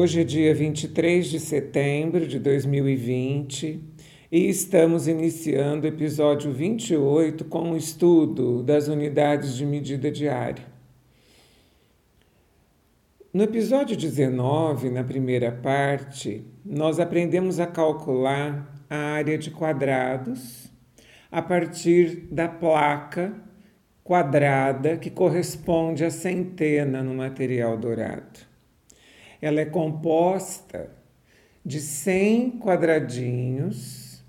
Hoje é dia 23 de setembro de 2020 e estamos iniciando o episódio 28 com o estudo das unidades de medida diária. No episódio 19, na primeira parte, nós aprendemos a calcular a área de quadrados a partir da placa quadrada que corresponde à centena no material dourado. Ela é composta de 100 quadradinhos,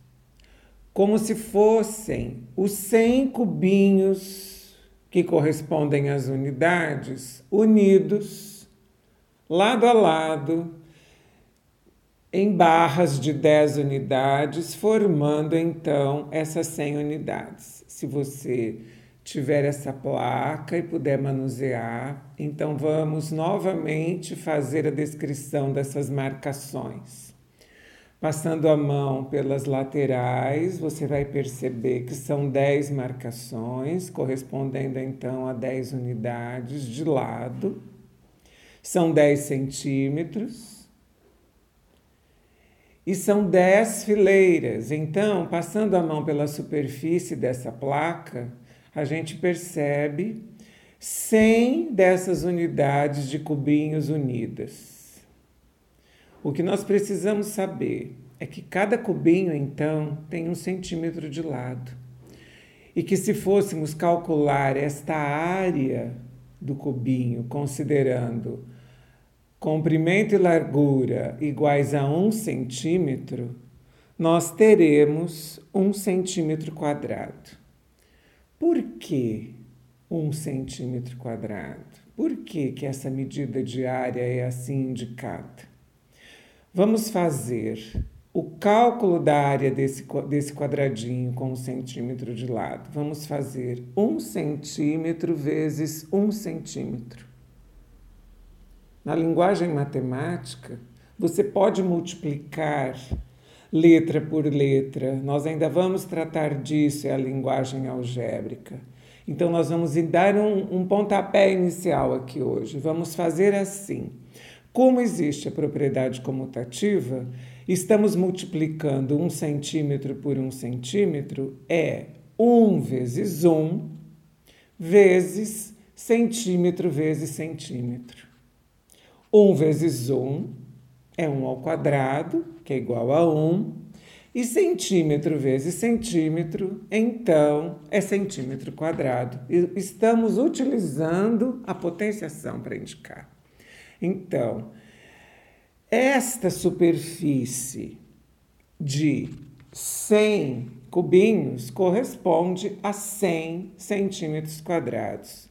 como se fossem os 100 cubinhos que correspondem às unidades, unidos, lado a lado, em barras de 10 unidades, formando então essas 100 unidades. Se você tiver essa placa e puder manusear, então vamos novamente fazer a descrição dessas marcações. Passando a mão pelas laterais, você vai perceber que são 10 marcações, correspondendo então a 10 unidades de lado. São 10 centímetros. E são 10 fileiras. Então, passando a mão pela superfície dessa placa, a gente percebe 100 dessas unidades de cubinhos unidas. O que nós precisamos saber é que cada cubinho, então, tem um centímetro de lado. E que se fôssemos calcular esta área do cubinho, considerando comprimento e largura iguais a um centímetro, nós teremos um centímetro quadrado. Por que um centímetro quadrado? Por que, que essa medida diária é assim indicada? Vamos fazer o cálculo da área desse, desse quadradinho com um centímetro de lado. Vamos fazer um centímetro vezes um centímetro. Na linguagem matemática, você pode multiplicar letra por letra. Nós ainda vamos tratar disso, é a linguagem algébrica. Então, nós vamos dar um, um pontapé inicial aqui hoje. Vamos fazer assim. Como existe a propriedade comutativa, estamos multiplicando um centímetro por um centímetro, é 1 vezes 1 vezes centímetro vezes centímetro. 1 vezes 1 é 1 ao quadrado, que é igual a 1, e centímetro vezes centímetro, então, é centímetro quadrado. E estamos utilizando a potenciação para indicar. Então, esta superfície de 100 cubinhos corresponde a 100 centímetros quadrados.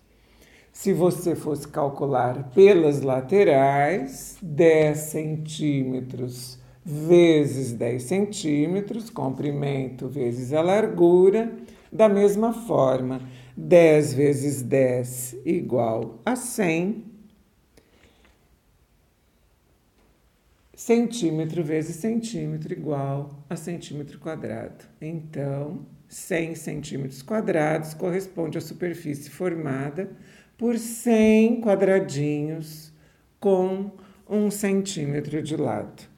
Se você fosse calcular pelas laterais, 10 centímetros vezes 10 centímetros, comprimento vezes a largura, da mesma forma, 10 vezes 10 igual a 100, centímetro vezes centímetro igual a centímetro quadrado. Então, 100 centímetros quadrados corresponde à superfície formada por 100 quadradinhos com um centímetro de lado.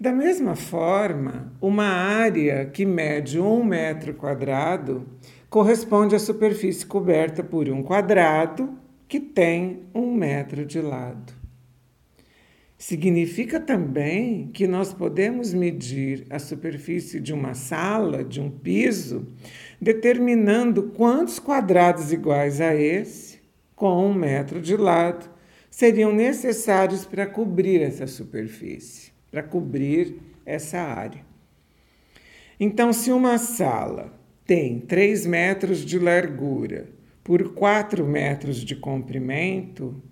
Da mesma forma, uma área que mede um metro quadrado corresponde à superfície coberta por um quadrado que tem um metro de lado. Significa também que nós podemos medir a superfície de uma sala, de um piso, determinando quantos quadrados iguais a esse com um metro de lado seriam necessários para cobrir essa superfície, para cobrir essa área. Então, se uma sala tem 3 metros de largura por 4 metros de comprimento,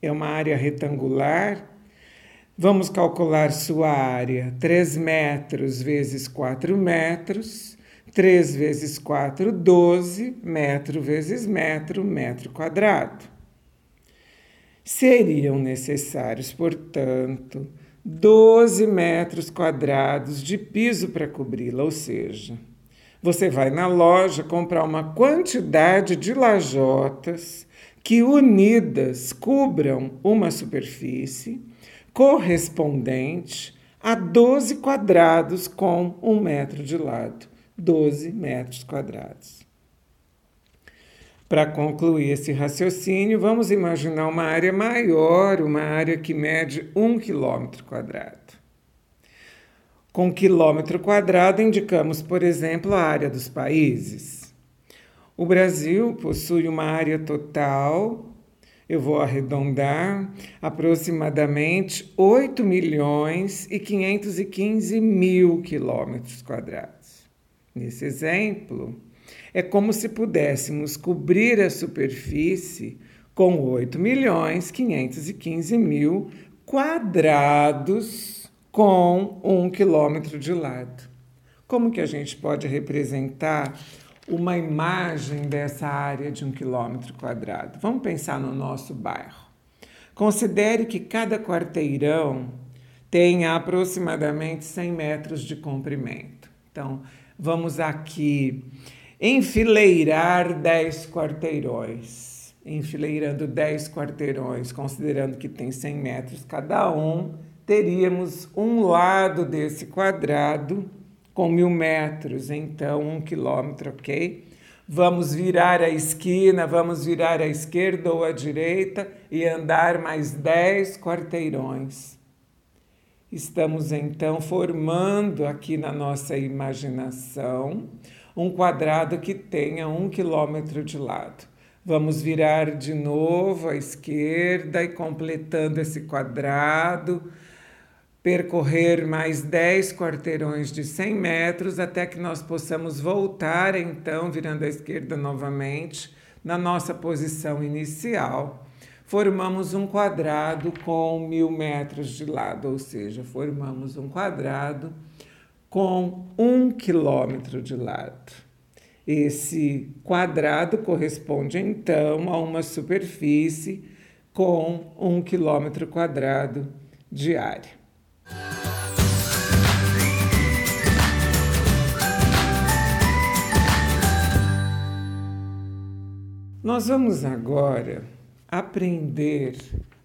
é uma área retangular, vamos calcular sua área 3 metros vezes 4 metros 3 vezes 4, 12, metro vezes metro, metro quadrado. Seriam necessários, portanto, 12 metros quadrados de piso para cobri-la, ou seja, você vai na loja comprar uma quantidade de lajotas que unidas cubram uma superfície correspondente a 12 quadrados com um metro de lado. 12 metros quadrados. Para concluir esse raciocínio, vamos imaginar uma área maior, uma área que mede um quilômetro quadrado. Com quilômetro quadrado, indicamos, por exemplo, a área dos países. O Brasil possui uma área total, eu vou arredondar, aproximadamente 8 milhões e 515 mil quilômetros quadrados. Nesse exemplo, é como se pudéssemos cobrir a superfície com 8 milhões 515 mil quadrados com um quilômetro de lado. Como que a gente pode representar uma imagem dessa área de um quilômetro quadrado? Vamos pensar no nosso bairro. Considere que cada quarteirão tenha aproximadamente 100 metros de comprimento. Então, vamos aqui enfileirar dez quarteirões. Enfileirando dez quarteirões, considerando que tem 100 metros cada um, teríamos um lado desse quadrado com mil metros, então um quilômetro, ok? Vamos virar a esquina, vamos virar à esquerda ou à direita e andar mais dez quarteirões. Estamos então formando aqui na nossa imaginação um quadrado que tenha um quilômetro de lado. Vamos virar de novo à esquerda e completando esse quadrado, percorrer mais 10 quarteirões de 100 metros até que nós possamos voltar, então, virando à esquerda novamente, na nossa posição inicial. Formamos um quadrado com mil metros de lado, ou seja, formamos um quadrado com um quilômetro de lado. Esse quadrado corresponde então a uma superfície com um quilômetro quadrado de área. Nós vamos agora aprender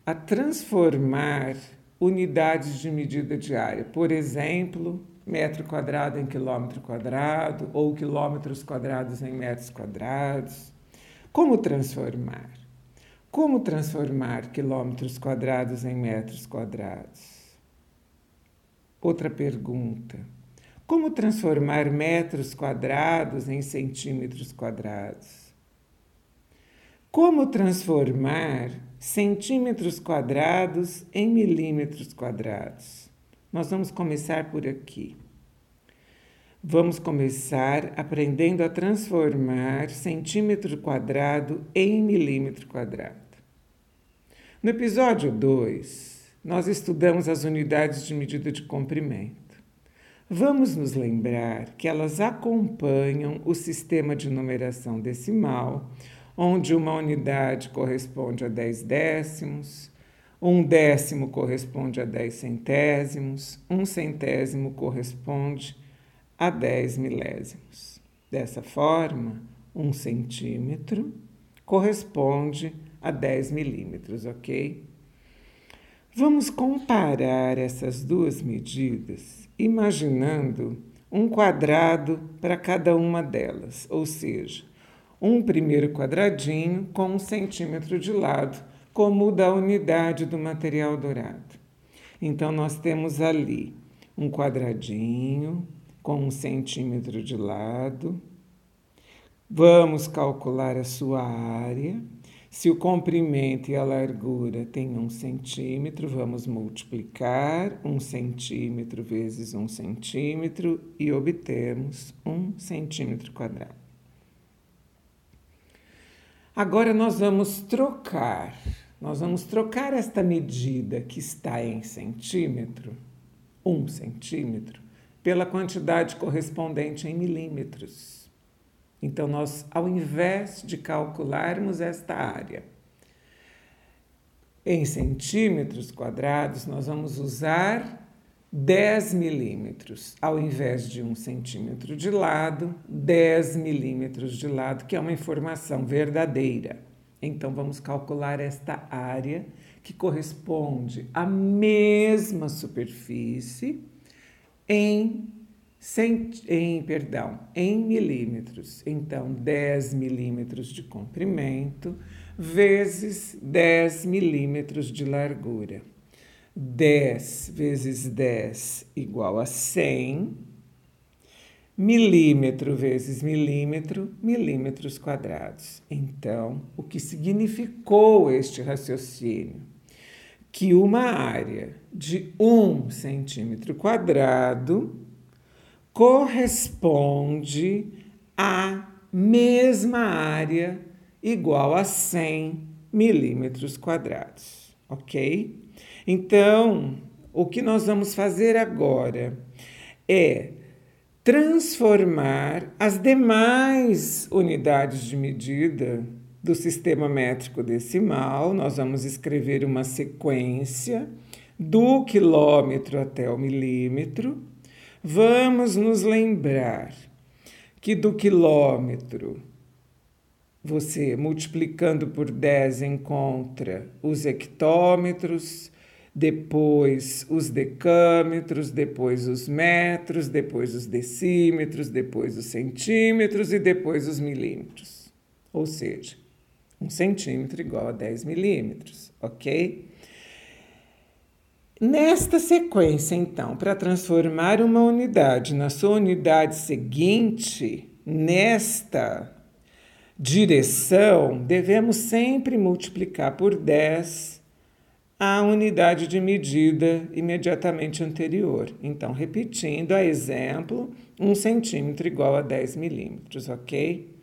a transformar unidades de medida diária. Por exemplo, metro quadrado em quilômetro quadrado ou quilômetros quadrados em metros quadrados. Como transformar? Como transformar quilômetros quadrados em metros quadrados? Outra pergunta. Como transformar metros quadrados em centímetros quadrados? Como transformar centímetros quadrados em milímetros quadrados? Nós vamos começar por aqui. Vamos começar aprendendo a transformar centímetro quadrado em milímetro quadrado. No episódio 2, nós estudamos as unidades de medida de comprimento. Vamos nos lembrar que elas acompanham o sistema de numeração decimal, onde uma unidade corresponde a 10 décimos, um décimo corresponde a dez centésimos, um centésimo corresponde a dez milésimos. Dessa forma, um centímetro corresponde a 10 milímetros, ok? Vamos comparar essas duas medidas imaginando um quadrado para cada uma delas, ou seja, um primeiro quadradinho com um centímetro de lado como da unidade do material dourado. Então, nós temos ali um quadradinho com um centímetro de lado. Vamos calcular a sua área. Se o comprimento e a largura têm um centímetro, vamos multiplicar um centímetro vezes um centímetro e obtemos um centímetro quadrado. Agora nós vamos trocar nós vamos trocar esta medida que está em centímetro, um centímetro, pela quantidade correspondente em milímetros. Então, nós, ao invés de calcularmos esta área em centímetros quadrados, nós vamos usar 10 milímetros, ao invés de um centímetro de lado, 10 milímetros de lado, que é uma informação verdadeira. Então vamos calcular esta área que corresponde à mesma superfície em, cent... em, perdão, em milímetros. Então, 10 milímetros de comprimento vezes 10 milímetros de largura. 10 vezes 10 igual a 100. Milímetro vezes milímetro, milímetros quadrados. Então, o que significou este raciocínio? Que uma área de 1 centímetro quadrado corresponde à mesma área igual a 100 milímetros quadrados, ok? Então, o que nós vamos fazer agora é transformar as demais unidades de medida do sistema métrico decimal. Nós vamos escrever uma sequência do quilômetro até o milímetro. Vamos nos lembrar que do quilômetro você multiplicando por 10 encontra os hectômetros, depois os decâmetros, depois os metros, depois os decímetros, depois os centímetros e depois os milímetros. Ou seja, um centímetro igual a 10 milímetros, ok? Nesta sequência, então, para transformar uma unidade na sua unidade seguinte, nesta direção, devemos sempre multiplicar por 10 a unidade de medida imediatamente anterior. Então, repetindo, a exemplo, 1 centímetro igual a 10 milímetros, ok?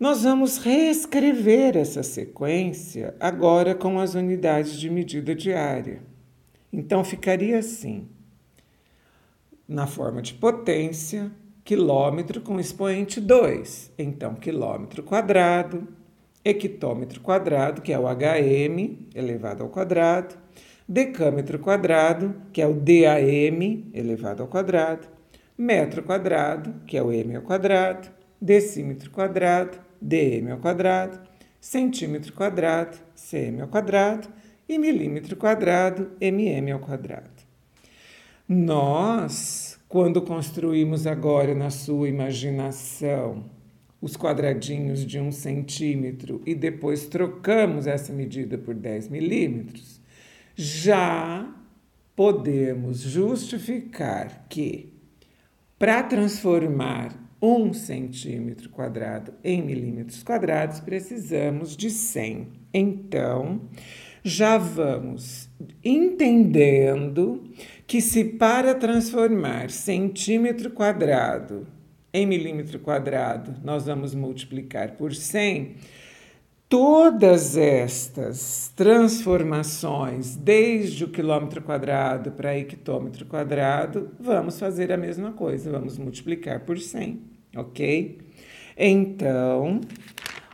Nós vamos reescrever essa sequência agora com as unidades de medida diária. Então, ficaria assim: na forma de potência, quilômetro com expoente 2. Então, quilômetro quadrado hectômetro quadrado, que é o HM elevado ao quadrado, decâmetro quadrado, que é o DAM elevado ao quadrado, metro quadrado, que é o M ao quadrado, decímetro quadrado, DM ao quadrado, centímetro quadrado, CM ao quadrado e milímetro quadrado, MM ao quadrado. Nós, quando construímos agora na sua imaginação os quadradinhos de um centímetro e depois trocamos essa medida por 10 milímetros, já podemos justificar que para transformar um centímetro quadrado em milímetros quadrados precisamos de 100. Então, já vamos entendendo que se para transformar centímetro quadrado em milímetro quadrado, nós vamos multiplicar por 100. Todas estas transformações, desde o quilômetro quadrado para hectômetro quadrado, vamos fazer a mesma coisa, vamos multiplicar por 100, ok? Então,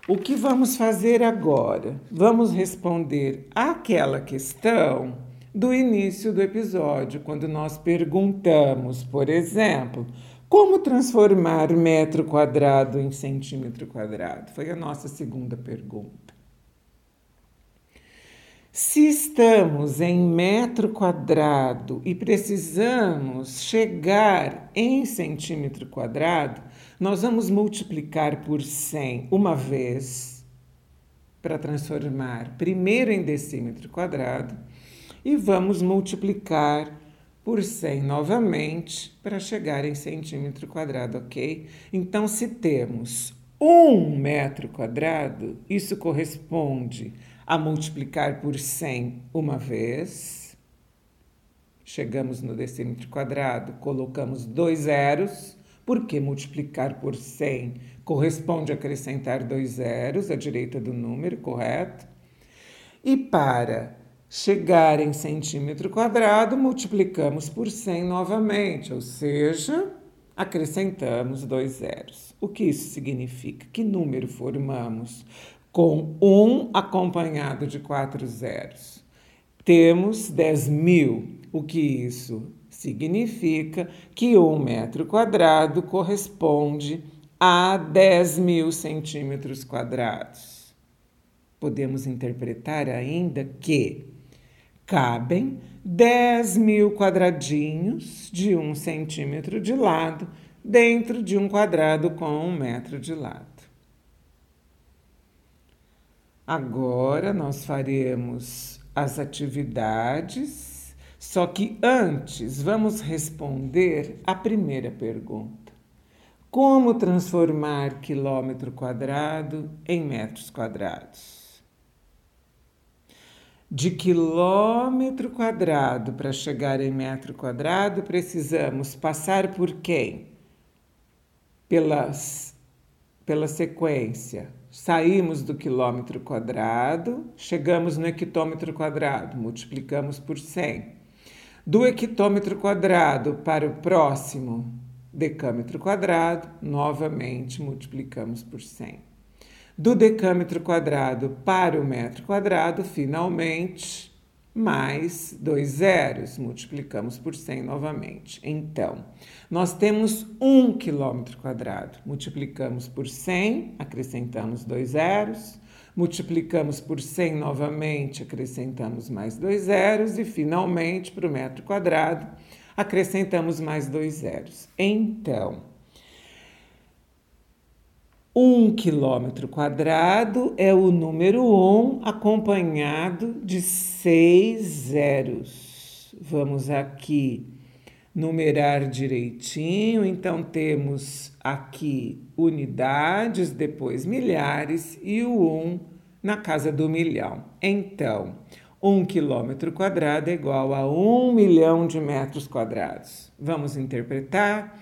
o que vamos fazer agora? Vamos responder aquela questão do início do episódio, quando nós perguntamos, por exemplo, como transformar metro quadrado em centímetro quadrado? Foi a nossa segunda pergunta. Se estamos em metro quadrado e precisamos chegar em centímetro quadrado, nós vamos multiplicar por 100 uma vez para transformar primeiro em decímetro quadrado e vamos multiplicar por 100 novamente para chegar em centímetro quadrado, ok? Então, se temos um metro quadrado, isso corresponde a multiplicar por 100 uma vez. Chegamos no decímetro quadrado, colocamos dois zeros, porque multiplicar por 100 corresponde a acrescentar dois zeros à direita do número, correto? E para chegar em centímetro quadrado, multiplicamos por 100 novamente, ou seja, acrescentamos dois zeros. O que isso significa? Que número formamos com 1 acompanhado de quatro zeros? Temos 10 mil. O que isso significa? Que um metro quadrado corresponde a 10 mil centímetros quadrados. Podemos interpretar ainda que cabem 10 mil quadradinhos de um centímetro de lado dentro de um quadrado com um metro de lado. Agora nós faremos as atividades, só que antes vamos responder a primeira pergunta: Como transformar quilômetro quadrado em metros quadrados? De quilômetro quadrado para chegar em metro quadrado, precisamos passar por quem? Pelas, pela sequência Saímos do quilômetro quadrado, chegamos no hectômetro quadrado, multiplicamos por 100. Do hectômetro quadrado para o próximo decâmetro quadrado, novamente multiplicamos por 100. Do decâmetro quadrado para o metro quadrado, finalmente, mais dois zeros, multiplicamos por 100 novamente. Então, nós temos um quilômetro quadrado, multiplicamos por 100, acrescentamos dois zeros, multiplicamos por 100 novamente, acrescentamos mais dois zeros e, finalmente, para o metro quadrado, acrescentamos mais dois zeros. Então, um quilômetro quadrado é o número 1 acompanhado de seis zeros. Vamos aqui numerar direitinho. Então, temos aqui unidades, depois milhares e o 1 na casa do milhão. Então, um quilômetro quadrado é igual a um milhão de metros quadrados. Vamos interpretar?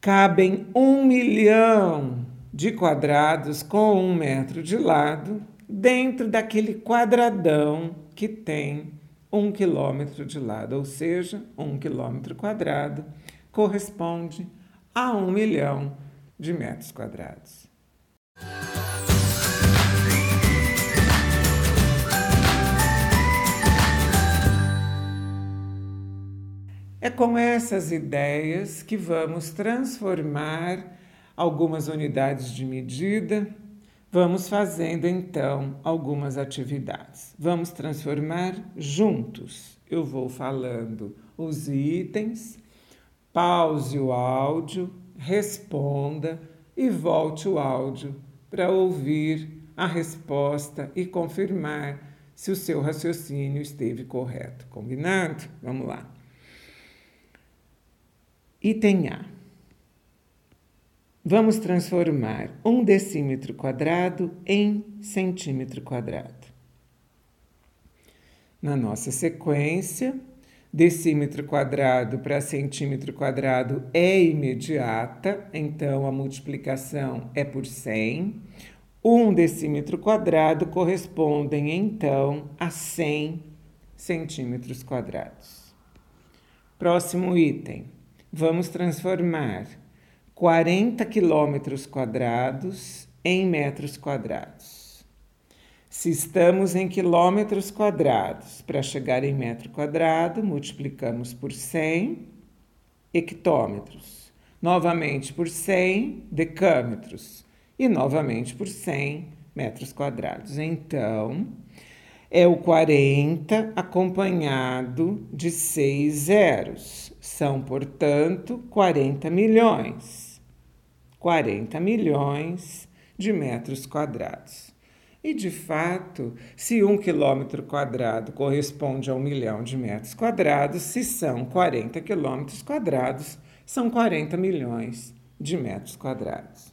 Cabem um milhão de quadrados com um metro de lado dentro daquele quadradão que tem um quilômetro de lado, ou seja, um quilômetro quadrado corresponde a um milhão de metros quadrados. É com essas ideias que vamos transformar algumas unidades de medida. Vamos fazendo então algumas atividades. Vamos transformar juntos. Eu vou falando os itens, pause o áudio, responda e volte o áudio para ouvir a resposta e confirmar se o seu raciocínio esteve correto. Combinado? Vamos lá. Item A. Vamos transformar um decímetro quadrado em centímetro quadrado. Na nossa sequência, decímetro quadrado para centímetro quadrado é imediata, então a multiplicação é por 100. Um decímetro quadrado correspondem então a 100 centímetros quadrados. Próximo item. Vamos transformar 40 quilômetros quadrados em metros quadrados. Se estamos em quilômetros quadrados, para chegar em metro quadrado, multiplicamos por 100 hectômetros, novamente por 100 decâmetros e novamente por 100 metros quadrados. Então, é o 40 acompanhado de seis zeros. São, portanto, 40 milhões. 40 milhões de metros quadrados. E, de fato, se um quilômetro quadrado corresponde a um milhão de metros quadrados, se são 40 quilômetros quadrados, são 40 milhões de metros quadrados.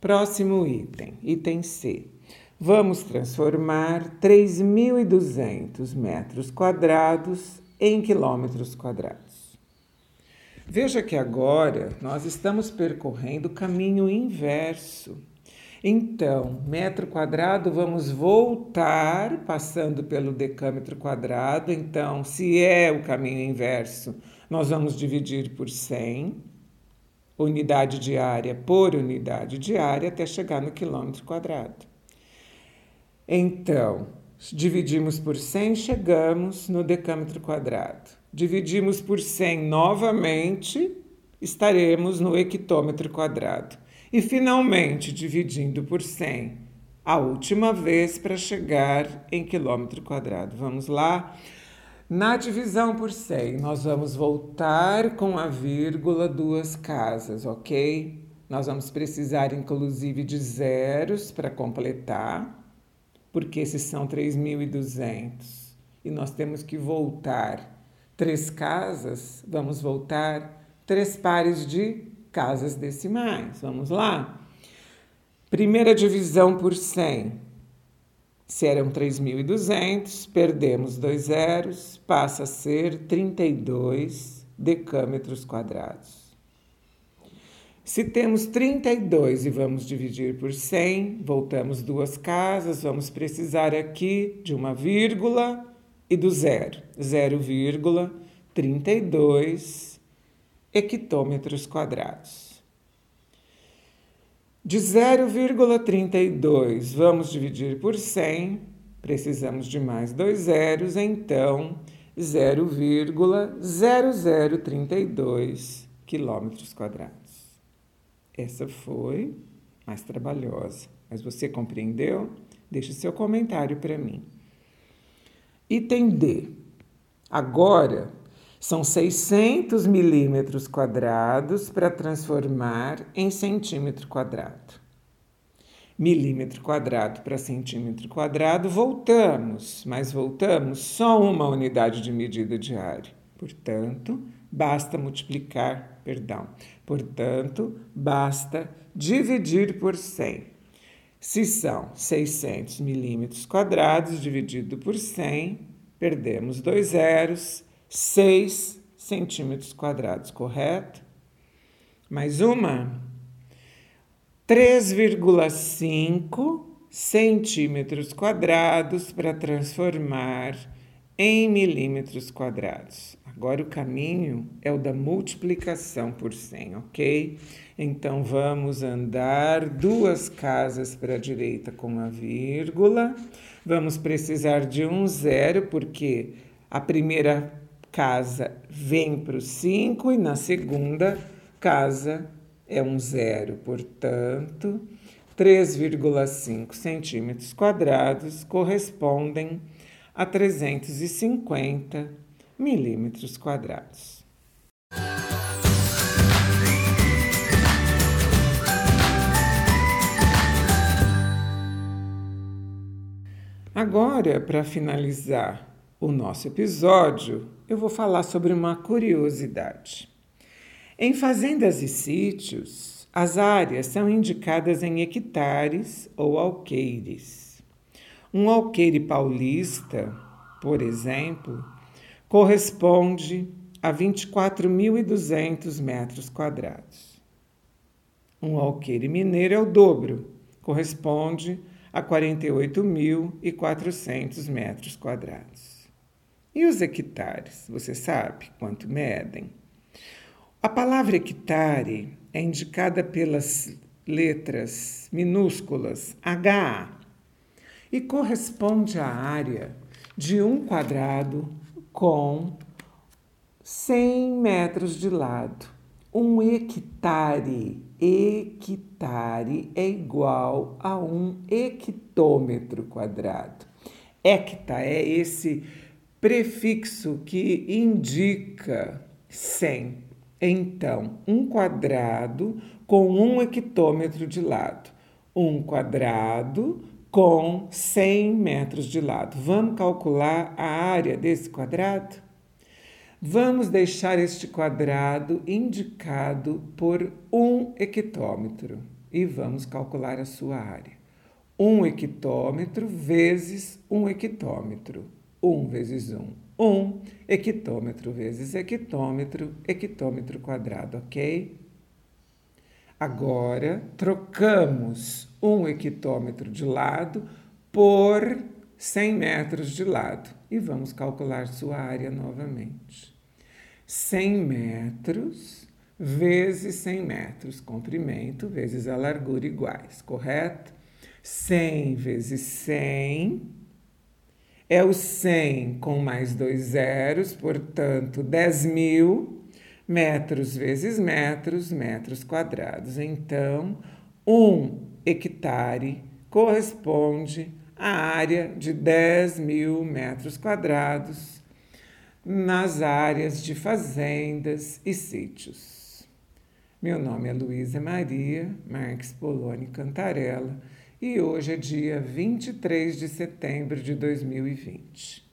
Próximo item, item C. Vamos transformar 3.200 metros quadrados em quilômetros quadrados. Veja que agora nós estamos percorrendo o caminho inverso. Então, metro quadrado, vamos voltar passando pelo decâmetro quadrado. Então, se é o caminho inverso, nós vamos dividir por 100, unidade diária por unidade diária, até chegar no quilômetro quadrado. Então, dividimos por 100, chegamos no decâmetro quadrado dividimos por 100 novamente, estaremos no hectômetro quadrado. E finalmente, dividindo por 100 a última vez para chegar em quilômetro quadrado. Vamos lá? Na divisão por 100, nós vamos voltar com a vírgula duas casas, ok? Nós vamos precisar, inclusive, de zeros para completar, porque esses são 3.200. E nós temos que voltar três casas, vamos voltar três pares de casas decimais. Vamos lá? Primeira divisão por 100. Se eram 3.200, perdemos dois zeros, passa a ser 32 decâmetros quadrados. Se temos 32 e vamos dividir por 100, voltamos duas casas, vamos precisar aqui de uma vírgula e do zero. 0,32 hectômetros quadrados. De 0,32 vamos dividir por 100, precisamos de mais dois zeros, então 0,0032 quilômetros quadrados. Essa foi mais trabalhosa, mas você compreendeu? Deixe seu comentário para mim. Item D. Agora são 600 milímetros quadrados para transformar em centímetro quadrado. Milímetro quadrado para centímetro quadrado, voltamos, mas voltamos só uma unidade de medida diária. Portanto, basta multiplicar, perdão, portanto, basta dividir por 100. Se são 600 milímetros quadrados dividido por 100, perdemos dois zeros, 6 centímetros quadrados, correto? Mais uma. 3,5 centímetros quadrados para transformar em milímetros quadrados. Agora o caminho é o da multiplicação por 100, ok? Então vamos andar duas casas para a direita com a vírgula. Vamos precisar de um zero, porque a primeira casa vem para o 5 e na segunda casa é um zero. Portanto, 3,5 centímetros quadrados correspondem a 350 milímetros quadrados. Agora, para finalizar o nosso episódio, eu vou falar sobre uma curiosidade. Em fazendas e sítios, as áreas são indicadas em hectares ou alqueires. Um alqueire paulista, por exemplo, corresponde a 24.200 metros quadrados. Um alqueire mineiro é o dobro, corresponde a 48.400 metros quadrados. E os hectares, você sabe quanto medem? A palavra hectare é indicada pelas letras minúsculas HA e corresponde à área de um quadrado com 100 metros de lado. Um hectare, hectare é igual a um hectômetro quadrado. Hecta é esse prefixo que indica 100. Então, um quadrado com um hectômetro de lado. Um quadrado com 100 metros de lado. Vamos calcular a área desse quadrado? Vamos deixar este quadrado indicado por um hectômetro e vamos calcular a sua área. Um hectômetro vezes um hectômetro. Um vezes um. Um hectômetro vezes hectômetro, hectômetro quadrado, ok? Agora, trocamos um hectômetro de lado por 100 metros de lado e vamos calcular sua área novamente. 100 metros vezes 100 metros, comprimento vezes a largura iguais, correto? 100 vezes 100 é o 100 com mais dois zeros, portanto, 10 mil metros vezes metros, metros quadrados. Então, um hectare corresponde à área de 10 mil metros quadrados nas áreas de fazendas e sítios. Meu nome é Luísa Maria Marques Poloni Cantarella e hoje é dia 23 de setembro de 2020.